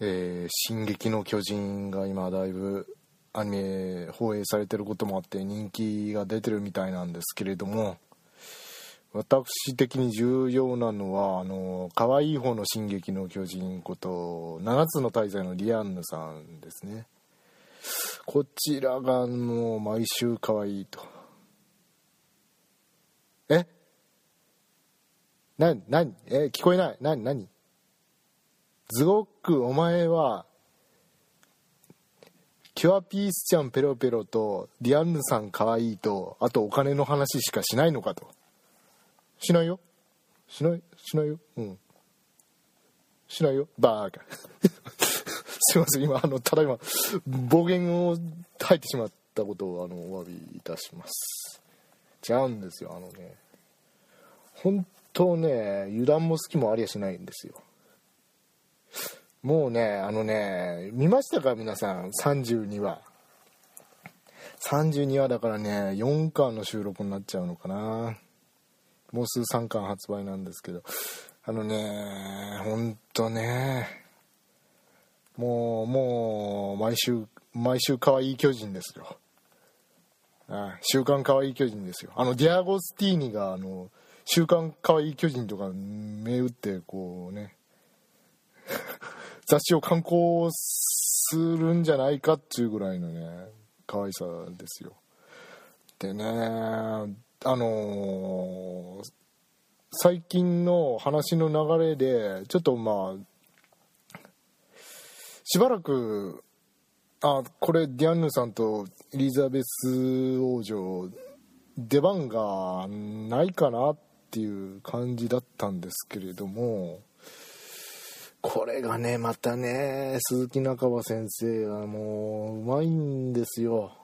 えー「進撃の巨人」が今だいぶアニメ放映されてることもあって人気が出てるみたいなんですけれども私的に重要なのはあの可愛い方の「進撃の巨人」こと7つの大罪のリアンヌさんですね。こちらがもう毎週可愛いと。え？な、な、え、聞こえない？な、なにズゴック、お前は、キュアピースちゃんペロペロと、ディアンヌさんかわいいと、あとお金の話しかしないのかと。しないよ。しない、しないよ。うん。しないよ。バーカ。すいません、今、あの、ただいま、暴言を吐いてしまったことを、あの、お詫びいたします。違うんですよ、あのね。本当ね油断も隙もありゃしないんですよもうねあのね見ましたか皆さん？32話32話だからね4巻の収録になっちゃうのかな。もうすぐ3巻発売なんですけど。あのねほんとね。もうもう毎週毎週可愛い巨人ですよ。ああ週刊可愛い巨人ですよ。あのディアゴスティーニがあの週刊かわいい巨人とか銘打ってこうね。雑誌を刊行するんじゃないかっていうぐらいのね可愛さですよ。でねあのー、最近の話の流れでちょっとまあしばらくあこれディアンヌさんとエリザベス王女出番がないかなってっていう感じだったんですけれどもこれがねまたね鈴木中葉先生はもううまいんですよ。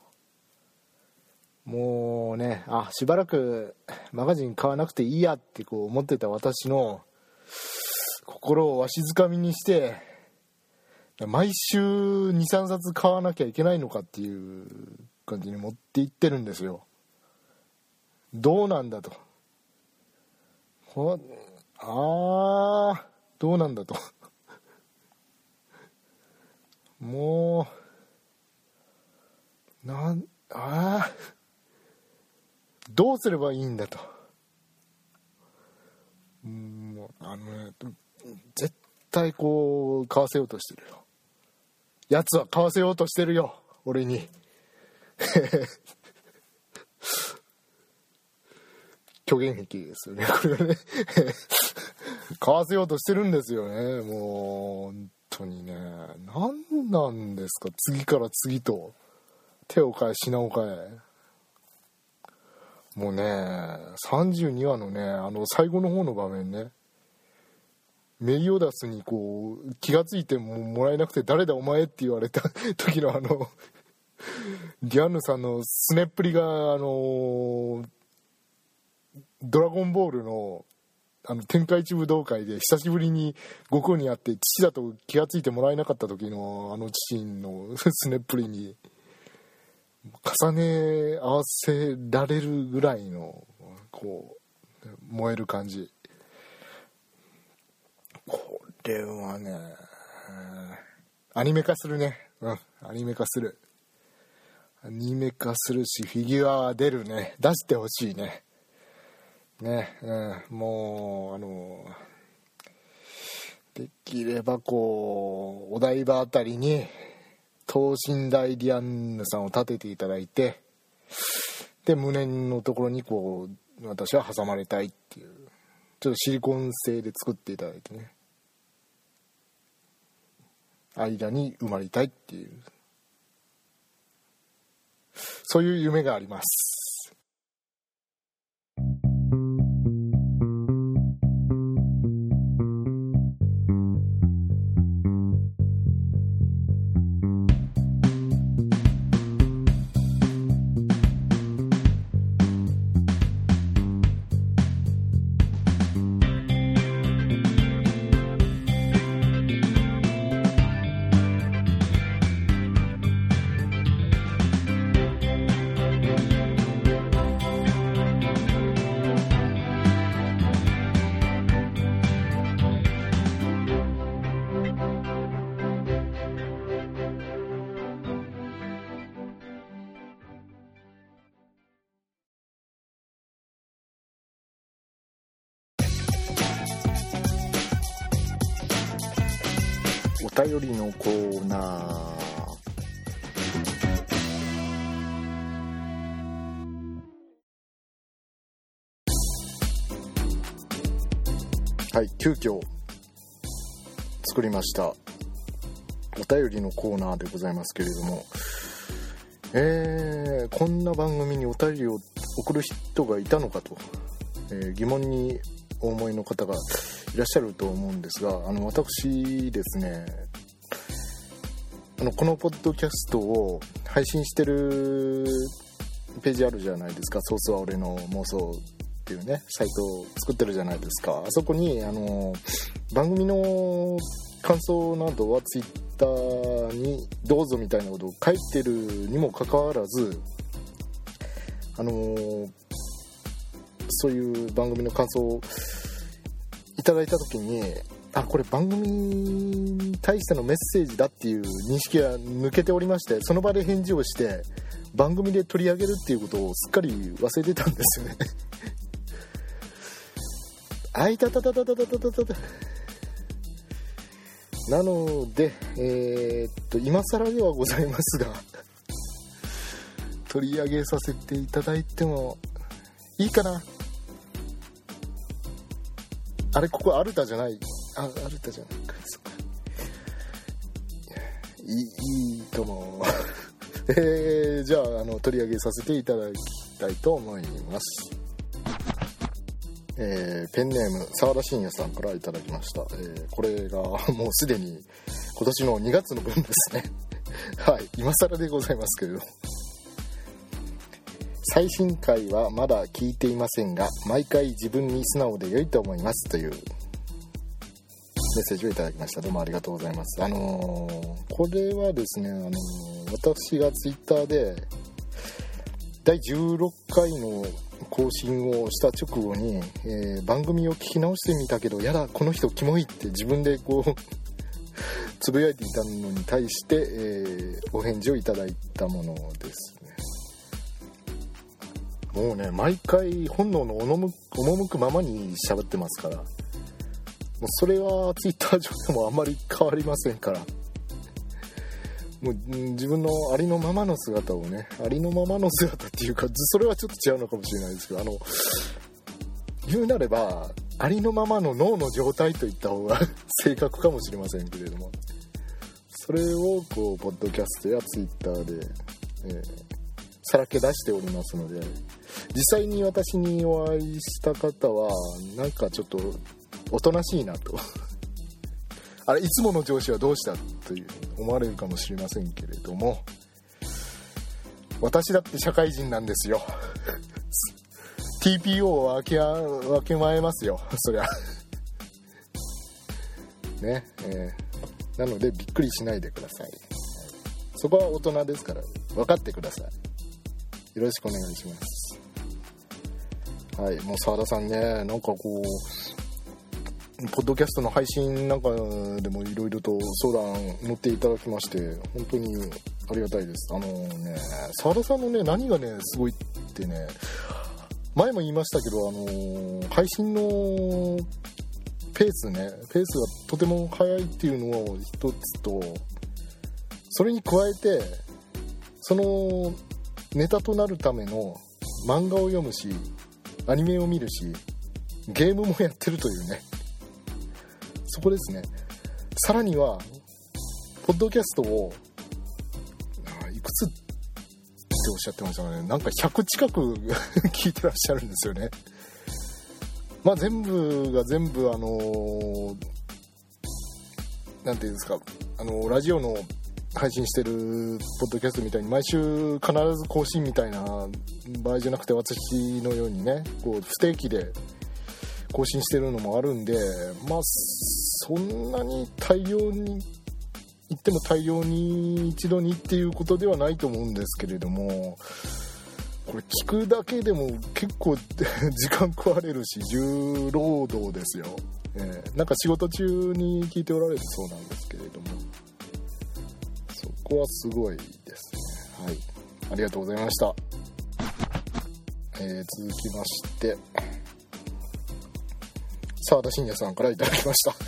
もうねあしばらくマガジン買わなくていいやってこう思ってた私の心をわしづかみにして毎週23冊買わなきゃいけないのかっていう感じに持っていってるんですよ。どうなんだと。ああどうなんだと。もうなんああどうすればいいんだと。もうあのね絶対こう買わせようとしてるよ。やつは買わせようとしてるよ俺に。虚言癖ですよね、これはね。買わせようとしてるんですよね、もう、本当にね。何なんですか、次から次と。手を変え、品を変え。もうね、32話のね、あの、最後の方の場面ね。メリオダスにこう、気が付いてももらえなくて、誰だお前って言われた 時のあの、ディアンヌさんのすねっぷりが、あのドラゴンボールのあの天下一武道会で久しぶりに悟空に会って父だと気が付いてもらえなかった時のあの父の すねっぷりに重ね合わせられるぐらいのこう燃える感じ。これはねアニメ化するね。うんアニメ化する。アニメ化するしフィギュアは出るね。出してほしいね。ね、うん、もうあのできればこうお台場辺りに等身大ディアンヌさんを立てていただいてで胸のところにこう私は挟まれたいっていうちょっとシリコン製で作っていただいてね。間に埋まりたいっていう。そういう夢があります。便りのコーナー。はい急遽作りました。お便りのコーナーでございますけれども。えー、こんな番組にお便りを送る人がいたのかと、えー、疑問にお思いの方がいらっしゃると思うんですがあの私ですねあのこのポッドキャストを配信してるページあるじゃないですか「ソースは俺の妄想」っていうね。サイトを作ってるじゃないですか。あそこにあの番組の感想などはツイッターにどうぞみたいなことを書いてるにもかかわらずあのそういう番組の感想をいただいた時にあこれ番組に対してのメッセージだっていう認識が抜けておりましてその場で返事をして番組で取り上げるっていうことをすっかり忘れてたんですよね。あいたたたたたたたたたなのでえー、っと今更ではございますが取り上げさせていただいてもいいかな。あれここアルタじゃない。あアルタじゃないかそっか。いいいいと思う えー、じゃああの取り上げさせていただきたいと思います。えー、ペンネーム沢田信也さんからいただきました、えー、これがもうすでに今年の2月の分ですね。はい今更でございますけれど最新回はまだ聞いていませんが毎回自分に素直で良いと思いますというッセージをいただきました。どうもありがとうございます。あのー、これはですね、あのー、私が twitter で第16回の更新をした直後に、えー、番組を聞き直してみたけどやだこの人キモいって自分でこう つぶやいていたのに対して、えー、お返事をいただいたものですもうね毎回本能の赴くままに喋ってますからそれは Twitter 上でもあまり変わりませんから。もう自分のありのままの姿をねありのままの姿っていうかそれはちょっと違うのかもしれないですけどあの言うなればありのままの脳の状態といった方が正確かもしれませんけれども。それをこうポッドキャストや Twitter で、えー、さらけ出しておりますので実際に私にお会いした方はなんかちょっとおとなしいなと。あれいつもの上司はどうしたという思われるかもしれませんけれども私だって社会人なんですよ。TPO を分け分けまえますよ。そりゃ。ねえー、なのでびっくりしないでください。そこは大人ですから分かってください。よろしくお願いします。はい、もう澤田さんね、なんかこう、ポッドキャストの配信なんかでもいろいろと相談乗っていただきまして、本当にありがたいです。あのね、澤田さんのね、何がね、すごいってね、前も言いましたけど、あの配信のペースね、ペースがとても速いっていうのを一つと、それに加えて、そのネタとなるための漫画を読むし、アニメを見るしゲームもやってるというねそこですね。さらにはポッドキャストをいくつ？っておっしゃってましたね。なんか100近く 聞いてらっしゃるんですよね。まあ全部が全部あの何て言うんですか。あのラジオの配信してるポッドキャストみたいに毎週必ず更新みたいな場合じゃなくて私のようにねこう不定期で更新してるのもあるんでまあそんなに大量に言っても大量に一度にっていうことではないと思うんですけれどもこれ聞くだけでも結構 時間食われるし重労働ですよ、えー、なんか仕事中に聞いておられるそうなんですけれども。そこはすごいですね。はい。ありがとうございました、えー、続きまして。澤田信也さんから頂きました。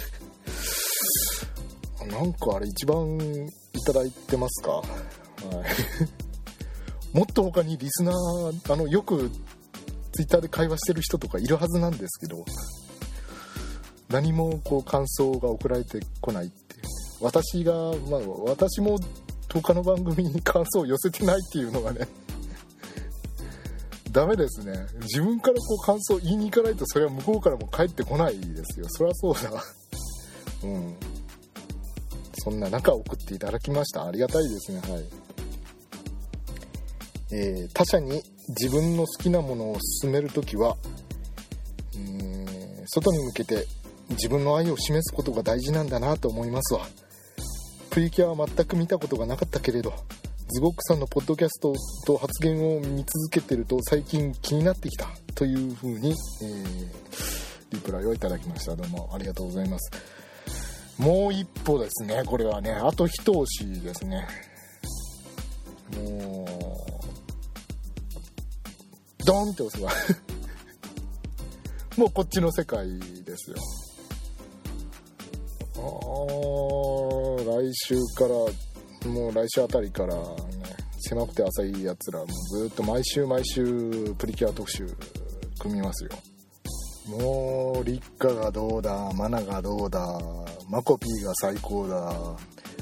なんかあれ一番いただいてますか？はい。もっと他にリスナーあのよくツイッターで会話してる人とかいるはずなんですけど何もこう感想が送られてこないってい私がまあ私も他の番組に感想を寄せてないっていうのがねダメですね。自分からこう感想言いに行かないとそれは向こうからも返ってこないですよ。そりゃそうだうん。そんな中送っていただきました。ありがたいですね。はい。えー、他者に自分の好きなものを勧める時は、えー、外に向けて自分の愛を示すことが大事なんだなと思いますわ。プリキュアは全く見たことがなかったけれどズゴックさんのポッドキャストと発言を見続けてると最近気になってきたというふうに、えー、リプライをいただきました。どうもありがとうございます。もう一歩ですね。これはねあと一押しですね。もうドンって押せば。もうこっちの世界ですよ。ああ来週からもう来週あたりからね狭くて浅いやつらもうずっと毎週毎週プリキュア特集組みますよ。もう立花がどうだマナがどうだマコピーが最高だ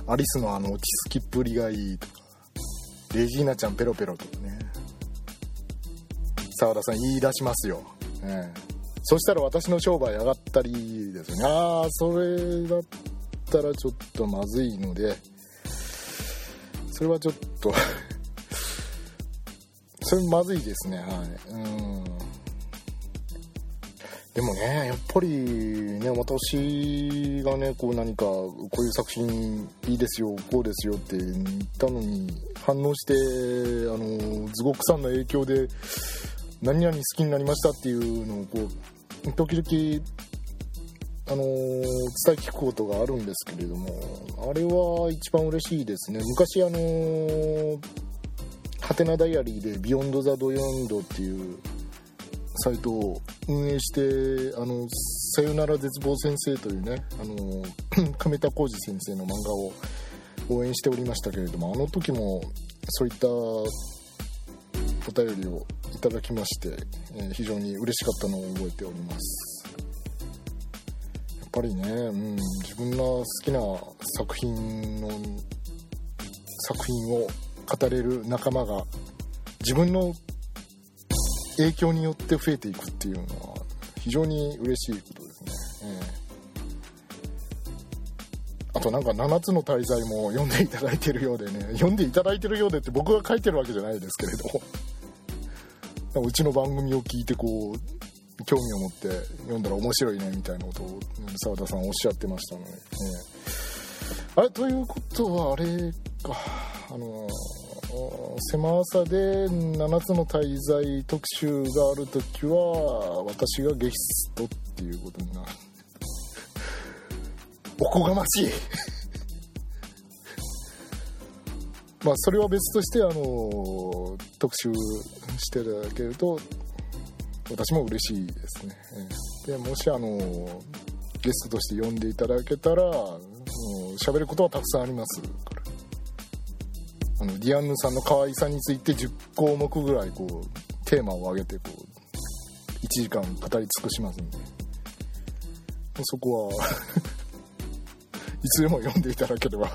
アリスのあの落ち着きっぷりがいいとかレジーナちゃんペロペロとかね。澤田さん言い出しますよ、ね、そしたら私の商売上がったりですね。ああそれだったらちょっとまずいのでそれはちょっと。それまずいですね。はい。うん。でもねやっぱりね私がねこう何かこういう作品いいですよこうですよって言ったのに反応してあのズゴックさんの影響で何々好きになりましたっていうのをこう時々あのー、伝え聞くことがあるんですけれどもあれは一番嬉しいですね。昔あのー、はてなダイアリーで「ビヨンド・ザ・ドヨンド」っていうサイトを運営して「あのさよなら絶望先生」というね、あの 久米田康治先生の漫画を応援しておりましたけれどもあの時もそういったお便りをいただきまして、えー、非常に嬉しかったのを覚えております。ぱりね、うん、自分の好きな作品の作品を語れる仲間が自分の影響によって増えていくっていうのは非常に嬉しいことですね、えー、あとなんか7つの大罪も読んでいただいてるようでね読んでいただいてるようでって僕が書いてるわけじゃないですけれど うちの番組を聞いてこう興味を持って読んだら面白いねみたいなことを澤田さんおっしゃってましたので、ね、あれということはあれか。あの狭さで7つの滞在特集がある時は私がゲストっていうことになる。おこがましい。まあそれは別としてあの特集していただけると私も嬉しいですね、えー、でもしあのゲストとして呼んでいただけたら喋ることはたくさんあります。からあのディアンヌさんの可愛さについて10項目ぐらいこうテーマを挙げてこう1時間語り尽くしますんで。そこは いつでも読んでいただければ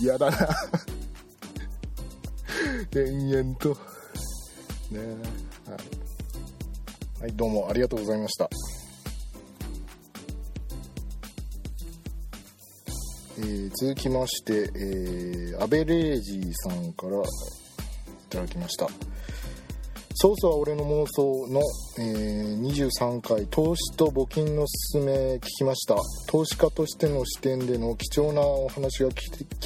嫌だな。延々と。ね。はい。はいどうもありがとうございました。えー、続きまして、えー、アベレージさんからいただきました。ソースは俺の妄想の、えー、23回投資と募金のすすめ聞きました。投資家としての視点での貴重なお話が聞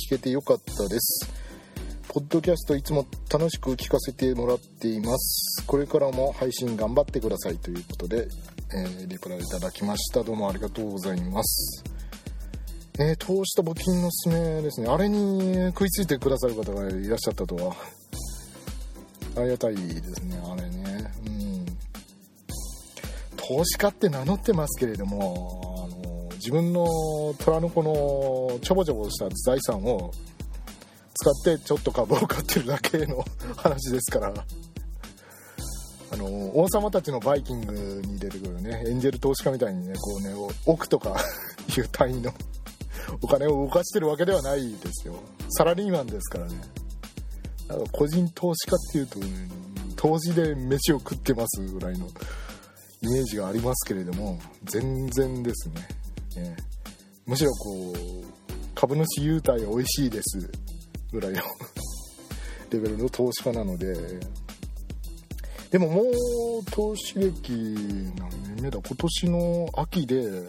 けてよかったです。ポッドキャストいつも楽しく聞かせてもらっています。これからも配信頑張ってくださいということで、えー、リプライいただきました。どうもありがとうございます。えー、投資と募金のすすめですね。あれに食いついてくださる方がいらっしゃったとは。ありがたいですねあれね。うん。投資家って名乗ってますけれどもあの自分の虎の子のちょぼちょぼした財産を使ってちょっと株を買ってるだけの話ですから。あの王様たちのバイキングに出てくるねエンジェル投資家みたいにねこうね億とか いう単位のお金を動かしてるわけではないですよ。サラリーマンですからね。だか個人投資家っていうと、ね、投資で飯を食ってますぐらいのイメージがありますけれども全然ですね。ねむしろこう株主優待美味しいです。ぐらいのレベルの投資家なので。でももう投資歴何年目だ？今年の秋で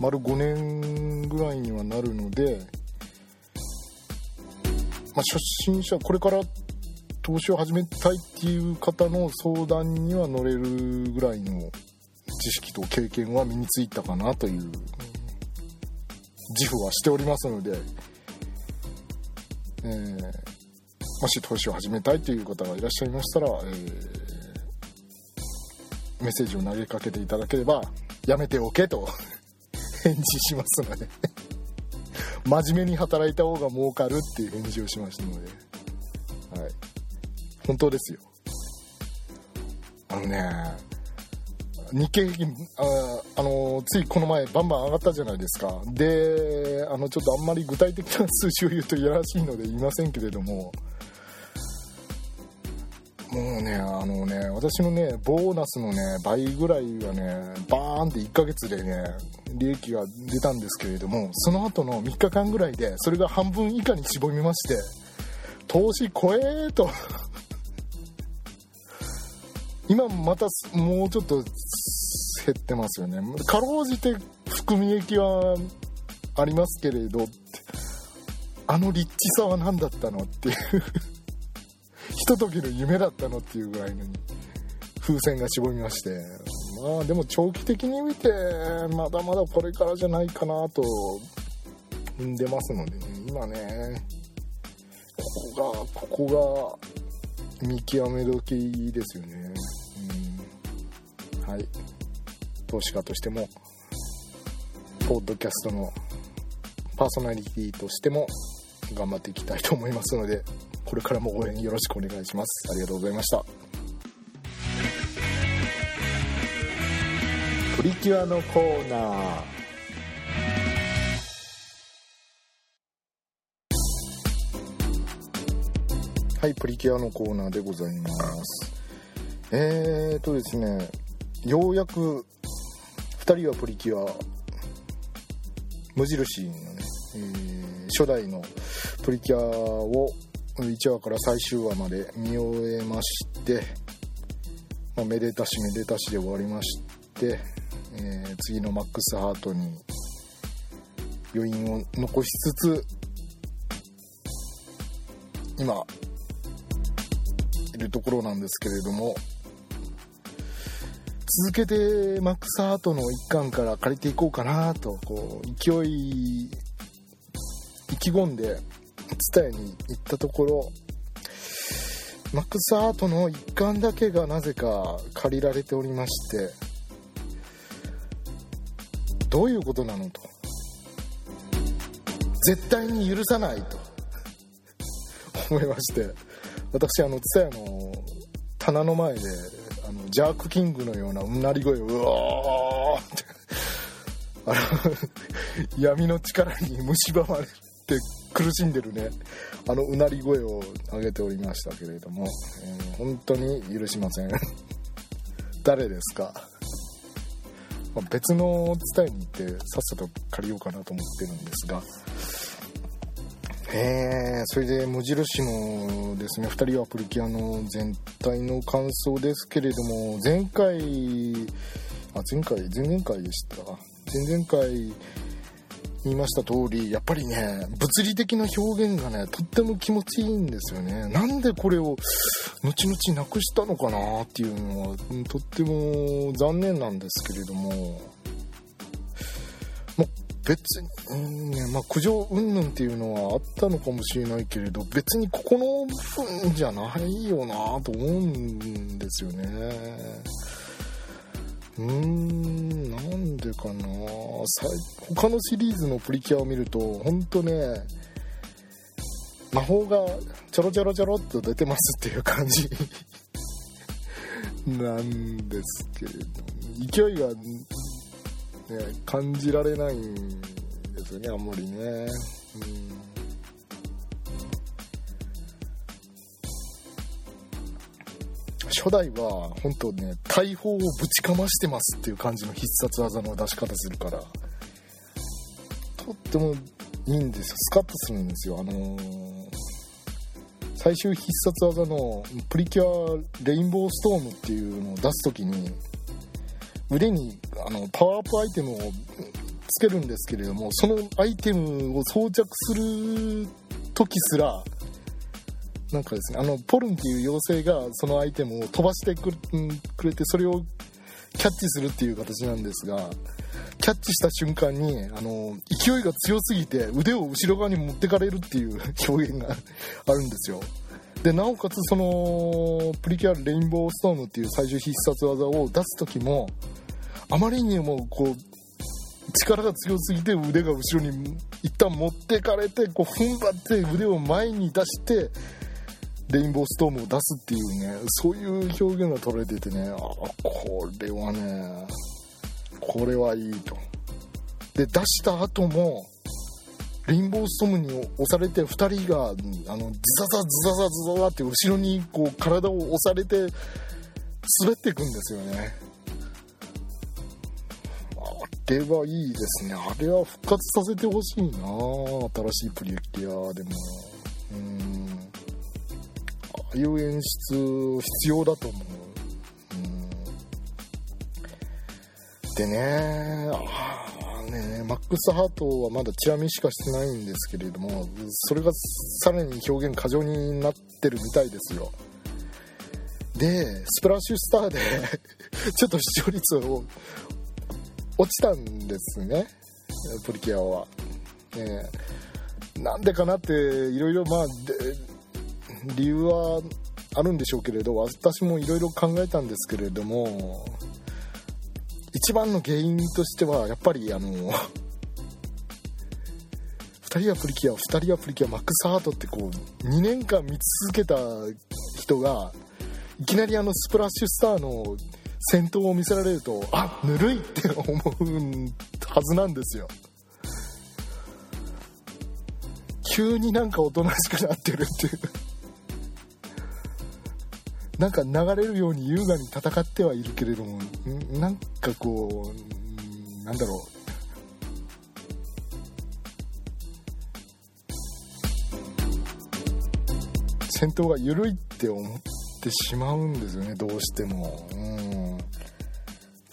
丸5年ぐらいにはなるので、まあ、初心者これから投資を始めたいっていう方の相談には乗れるぐらいの知識と経験は身についたかなという。自負はしておりますので、えー、もし投資を始めたいという方がいらっしゃいましたら、えーメッセージを投げかけていただければやめておけと 返事しますので。真面目に働いた方が儲かるっていう返事をしましたので。はい。本当ですよ。あのね日経平均ああのついこの前バンバン上がったじゃないですか。であのちょっとあんまり具体的な数字を言うといやらしいので言いませんけれども。もうね、あのね、私のね、ボーナスのね、倍ぐらいはね、バーンって1ヶ月でね、利益が出たんですけれども、その後の3日間ぐらいで、それが半分以下に絞りまして、投資超えーと。今またもうちょっと減ってますよね。かろうじて含み益はありますけれど、あのリッチさは何だったのっていう。ひとときの夢だったのっていうぐらいのに風船が絞りまして。まあでも長期的に見てまだまだこれからじゃないかなと。踏んでますのでね。今ねここがここが見極め時ですよね。はい。投資家としてもポッドキャストのパーソナリティとしても頑張っていきたいと思いますのでこれからも応援よろしくお願いします。ありがとうございました。プリキュアのコーナー。はいプリキュアのコーナーでございます。えーとですねようやく2人はプリキュア無印のね、えー、初代のプリキュアを1話から最終話まで見終えまして、まあ、めでたしめでたしで終わりまして、えー、次のマックスハートに余韻を残しつつ今いるところなんですけれども続けてマックスハートの一巻から借りていこうかなとこう勢い意気込んで伝えに行ったところマックスアートの一環だけがなぜか借りられておりましてどういうことなのと。絶対に許さないと。思いまして私あの蔦屋の棚の前でジャークキングのようなうなり声をうおーって。あの闇の力に蝕まれて苦しんでるね。あのうなり声を上げておりましたけれども、えー、本当に許しません。誰ですか、まあ、別の伝えに行ってさっさと借りようかなと思ってるんですがえー、それで無印のですね2人はプリキュアの全体の感想ですけれども前回あ前回前々回でした。前々回言いました通りやっぱりね物理的な表現がねとっても気持ちいいんですよね。なんでこれを後々なくしたのかなっていうのはとっても残念なんですけれども。別に、うんねまあ、苦情云々っていうのはあったのかもしれないけれど別にここの部分じゃないよなと思うんですよね。うーんなんでかな。さ他のシリーズのプリキュアを見ると本当ね魔法がちょろちょろちょろっと出てますっていう感じ。なんですけれど勢いが、ね、感じられないんですよねあんまりね。うん。初代は本当ね大砲をぶちかましてますっていう感じの必殺技の出し方するからとってもいいんですよ。スカッとするんですよ。あのー、最終必殺技のプリキュアレインボーストームっていうのを出す時に腕にあのパワーアップアイテムをつけるんですけれどもそのアイテムを装着する時すらなんかですねあのポルンっていう妖精がそのアイテムを飛ばしてくれてそれをキャッチするっていう形なんですがキャッチした瞬間にあの勢いが強すぎて腕を後ろ側に持ってかれるっていう 表現があるんですよ。でなおかつそのプリキュアレインボーストームっていう最終必殺技を出す時もあまりにもこう力が強すぎて腕が後ろに一旦持ってかれてこう踏ん張って腕を前に出してレインボーストームを出すっていうねそういう表現が取れててねあこれはねこれはいいと。で出した後もレインボーストームに押されて2人があのズザザズザザズザザって後ろにこう体を押されて滑っていくんですよね。れはいいですね。あれは復活させてほしいな。新しいプリキュアでも。うん。ああいう演出必要だと思う、うん、でね。あね。マックスハートはまだチラ見しかしてないんですけれどもそれがさらに表現過剰になってるみたいですよ。でスプラッシュスターで ちょっと視聴率を落ちたんですね。プリキュアは、ね、なんでかなっていろいろまあ理由はあるんでしょうけれど私もいろいろ考えたんですけれども一番の原因としてはやっぱりあの2人はプリキュア2人はプリキュアマックスハートってこう2年間見続けた人がいきなりあのスプラッシュスターの戦闘を見せられるとあぬるいって思うはずなんですよ。急になんかおとなしくなってるっていう。なんか流れるように優雅に戦ってはいるけれどもなんかこうなんだろう。戦闘が緩いって思ってしまうんですよねどうしても。うん。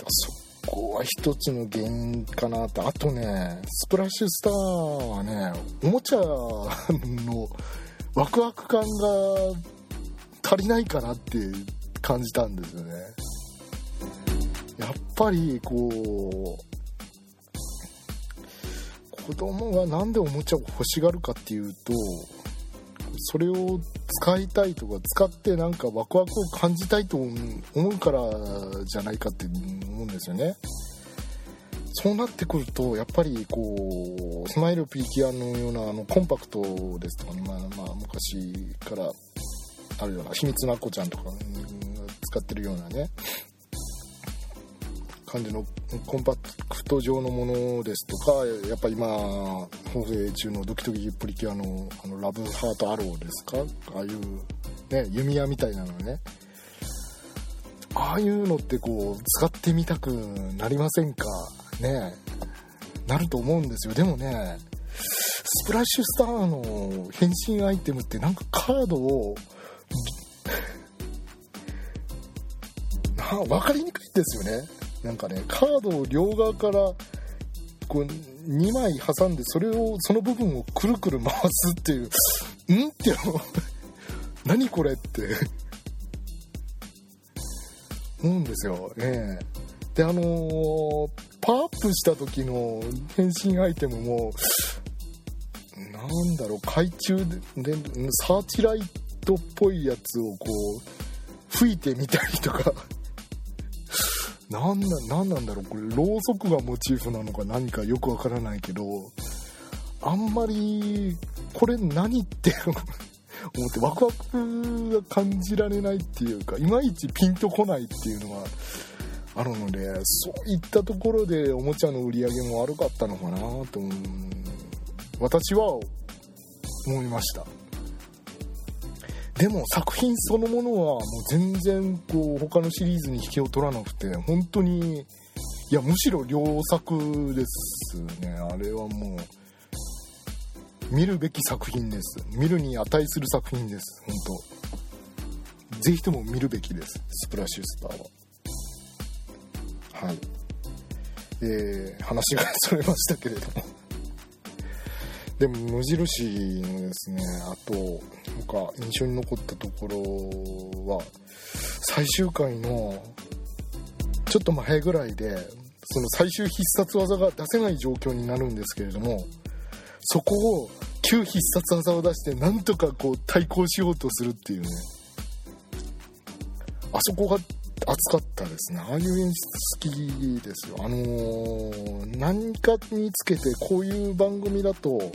そこは一つの原因かなって。あとねスプラッシュスターはねおもちゃのワクワク感が足りないかなって感じたんですよね。やっぱりこう子供が何でおもちゃを欲しがるかっていうとそれを使いたいとか使ってなんかワクワクを感じたいと思うからじゃないかって思うんですよね。そうなってくるとやっぱりこうスマイルピーキアのようなあのコンパクトですとか、ね、まあ、まあ昔からあるような秘密のアッコちゃんとか使ってるようなね感じのコンパクト状のものですとかやっぱ今放映中のドキドキプリキュアのあのラブハートアローですか？ああいうね弓矢みたいなのね。ああいうのってこう使ってみたくなりませんか？ね。なると思うんですよ。でもねスプラッシュスターの変身アイテムってなんかカードを な分かりにくいんですよね。なんかねカードを両側からこう2枚挟んでそれをその部分をくるくる回すっていう ん？って 何これって。思うんですよ。ねであのー、パワーアップした時の変身アイテムもなんだろう懐中でサーチライトっぽいやつをこう吹いてみたりとか。なんななんなんだろう。これろうそくがモチーフなのか何かよくわからないけどあんまりこれ何って思ってワクワクが感じられないっていうかいまいちピンとこないっていうのがあるのでそういったところでおもちゃの売り上げも悪かったのかなと私は思いました。でも作品そのものはもう全然こう他のシリーズに引けを取らなくて本当にいやむしろ良作ですね。あれはもう見るべき作品です。見るに値する作品です。本当。ぜひとも見るべきです。スプラッシュスターは。はい。えー、話がそれましたけれども。でも無印のですねあと他印象に残ったところは最終回のちょっと前ぐらいでその最終必殺技が出せない状況になるんですけれどもそこを旧必殺技を出してなんとかこう対抗しようとするっていうね。あそこが熱かったですね。ああいう演出好きですよ。あのー、何かにつけてこういう番組だと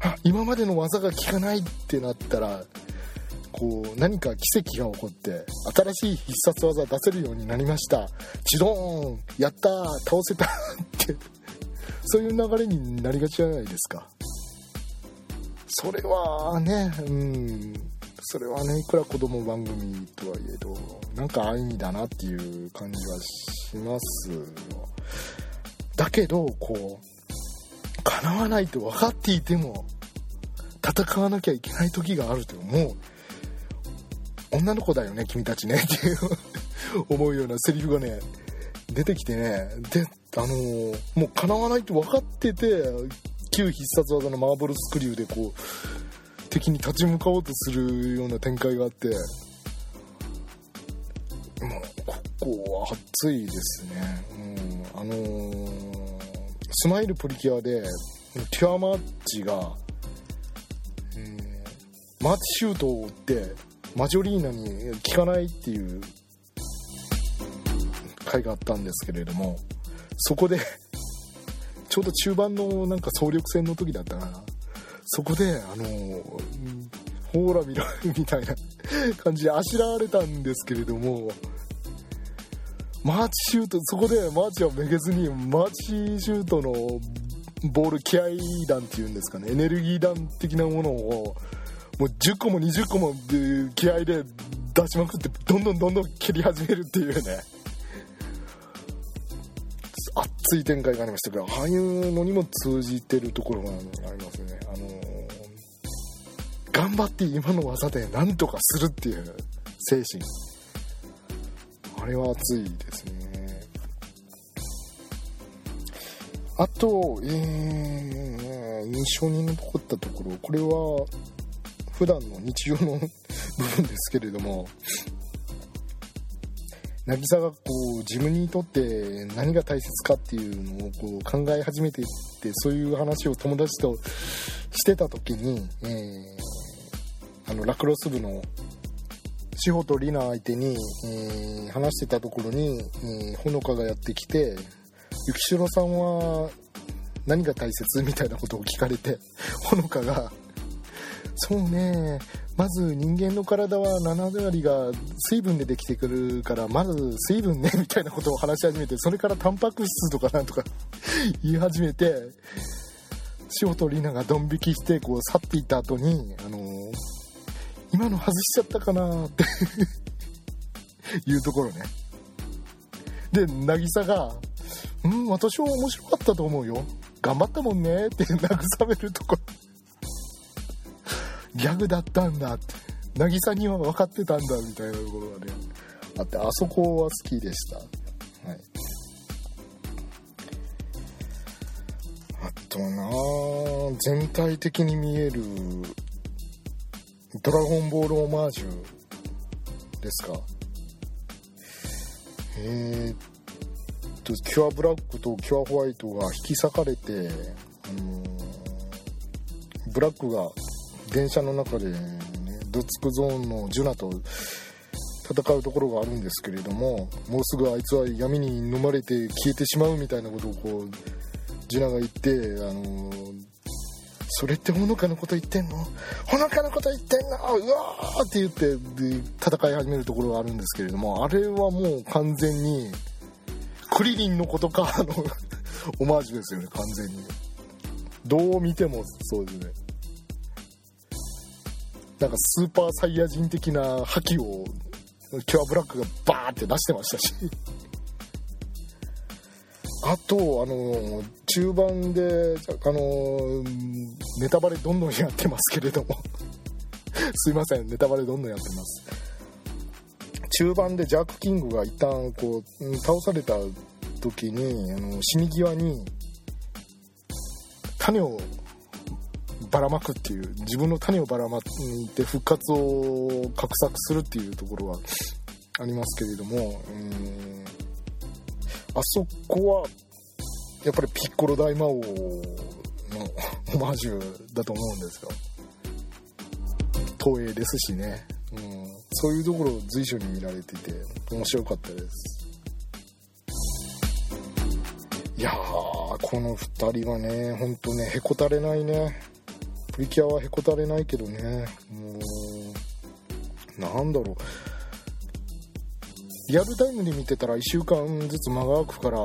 あ今までの技が効かないってなったらこう何か奇跡が起こって新しい必殺技出せるようになりました。チドーンやった倒せたってそういう流れになりがちじゃないですか。それはねうん。それはねいくら子供番組とはいえどなんか安易だなっていう感じはします。だけどこう叶わないと分かっていても戦わなきゃいけない時があるともう女の子だよね君たちね。っていう思うようなセリフがね 出てきてね。であのー、もう叶わないと分かってて旧必殺技のマーブルスクリューでこう敵に立ち向かおうとするような展開があってもうここは熱いですね、うん、あのー、スマイルプリキュアでキュアマーチが、えー、マーチシュートを打ってマジョリーナに効かないっていう回があったんですけれどもそこでちょうど中盤のなんか総力戦の時だったかな。そこであのほーら見ろみたいな感じであしらわれたんですけれどもマーチシュートそこでマーチはめげずにマーチシュートのボール気合弾っていうんですかねエネルギー弾的なものをもう10個も20個も気合で出しまくってどんどんどんどん蹴り始めるっていうね熱い展開がありましたけどああいうのにも通じてるところがありますね。あの、頑張って今の技で何とかするっていう精神。あれは熱いですねあと、えー、印象に残ったところこれは普段の日常の部分ですけれども渚がこう自分にとって何が大切かっていうのをこう考え始めていってそういう話を友達としてた時に、えー、あのラクロス部の志保と里奈相手に、えー、話してたところに、えー、ほのかがやってきて幸代さんは何が大切みたいなことを聞かれてほのかがそうねまず人間の体は7割が水分でできてくるからまず水分ねみたいなことを話し始めてそれからタンパク質とかなんとか 言い始めて塩と里奈がドン引きしてこう去っていった後にあのー、今の外しちゃったかなって。いうところね。で渚が「うん私は面白かったと思うよ。頑張ったもんね」って慰めるとこ。ろギャグだったんだ。って渚には分かってたんだみたいなところがね。あってあそこは好きでした。はい。あとな全体的に見えるドラゴンボールオマージュですか？えー、っとキュアブラックとキュアホワイトが引き裂かれて、うん、ブラックが電車の中で、ね、ドツクゾーンのジュナと戦うところがあるんですけれどももうすぐあいつは闇に飲まれて消えてしまうみたいなことをこうジュナが言ってあのーそれってほのかのこと言ってんの？ほのかのこと言ってんの？うわーって言ってで戦い始めるところがあるんですけれどもあれはもう完全にクリリンのことかの オマージュですよね完全に。どう見てもそうですね。なんかスーパーサイヤ人的な覇気をキュアブラックがバーって出してましたし。あとあの中盤であのネタバレどんどんやってますけれども。すいませんネタバレどんどんやってます。中盤でジャック・キングが一旦こう倒された時にあの死に際に種をばらまくっていう自分の種をばらまいて復活を画策するっていうところはありますけれども、うんあそこはやっぱりピッコロ大魔王のオマージュだと思うんですよ。東映ですしね、うん、そういうところを随所に見られてて面白かったです。いやーこの2人はねほんとねへこたれないね。プリキュアはへこたれないけどね。もうなんだろう。リアルタイムで見てたら1週間ずつ間が空くから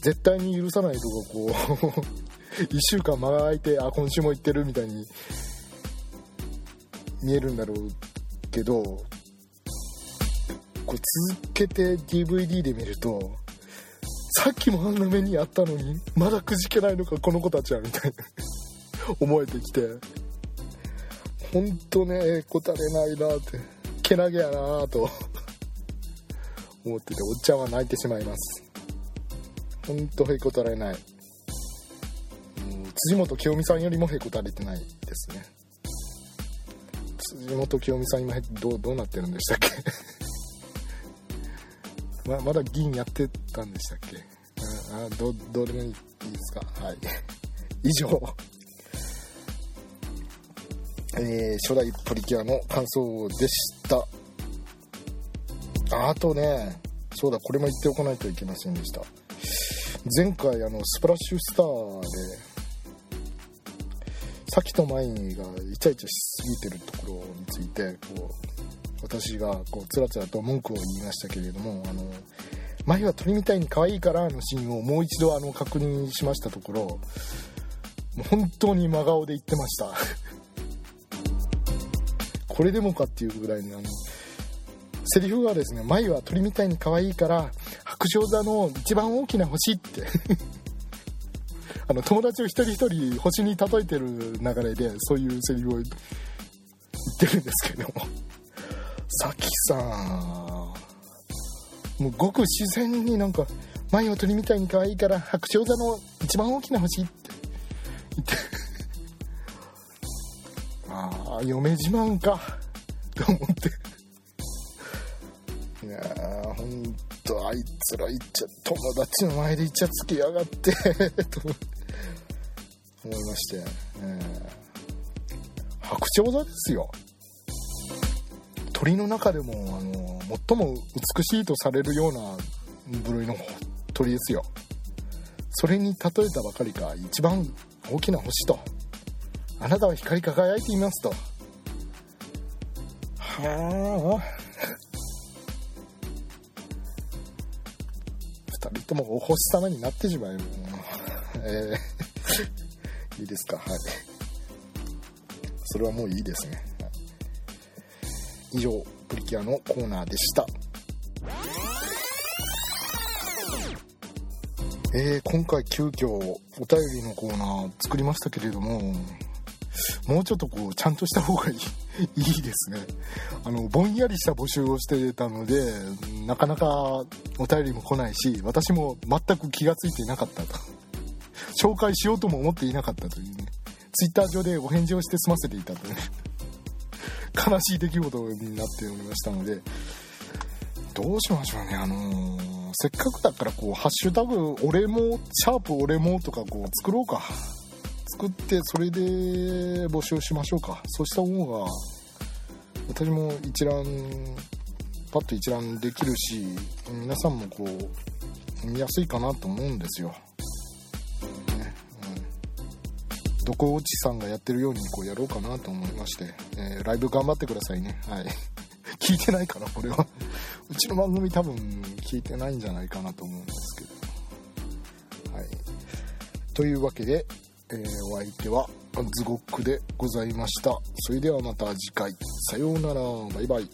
絶対に許さないとかこう 1週間間が空いてあ今週も行ってるみたいに見えるんだろうけどこれ続けて DVD で見るとさっきもあんな目にあったのにまだくじけないのかこの子たちはみたいな 思えてきてほんとねこたれないなってけなげやなと思ってておっちゃんは泣いてしまいます。ほんとへこたれない、うん、辻元清美さんよりもへこたれてないですね。辻元清美さん今どうどうなってるんでしたっけ？ままだ議員やってたんでしたっけ、うん、あどどうでもいいですか？はい。以上。えー、初代プリキュアの感想でした。あとねそうだこれも言っておかないといけませんでした。前回あのスプラッシュスターでさきとまいがイチャイチャしすぎてるところについてこう私がこうつらつらと文句を言いましたけれどもあの眉は鳥みたいに可愛いからのシーンをもう一度あの確認しましたところ本当に真顔で言ってました。これでもかっていうぐらいにあのセリフがですね眉は鳥みたいに可愛いから白鳥座の一番大きな星って。あの友達を一人一人星に例えてる流れでそういうセリフを言ってるんですけども。さきさん。もうごく自然になんか眉を鳥みたいに可愛いから白鳥座の一番大きな星って。言って。ああ嫁自慢か。と思って。とあいつら言っちゃ友達の前でイチャつきやがって と思いまして、えー、白鳥座ですよ。鳥の中でもあの最も美しいとされるような部類の鳥ですよ。それに例えたばかりか一番大きな星とあなたは光り輝いていますと。はあともお星様になってしまえもうえー、いいですか？はい。それはもういいですね、はい、以上プリキュアのコーナーでした。えー、今回急遽お便りのコーナー作りましたけれどももうちょっとこうちゃんとした方がいい。いいですね。あのぼんやりした募集をしてたのでなかなかお便りも来ないし私も全く気が付いていなかったと。紹介しようとも思っていなかったというね。ツイッター上でお返事をして済ませていたという、ね、悲しい出来事になっておりましたので。どうしましょうね。あのー、せっかくだったらこう「ハッシュタグ俺もシャープ俺も」とかこう作ろうか。作ってそれで募集しましょうか。そうした方が私も一覧パッと一覧できるし皆さんもこう見やすいかなと思うんですよ、ね。うん、どこおちさんがやってるようにこうやろうかなと思いまして、えー、ライブ頑張ってくださいね。はい。聞いてないかなこれは。うちの番組多分聞いてないんじゃないかなと思うんですけど。はい。というわけで、えー、お相手はズゴックでございました。それではまた次回。さようなら。バイバイ。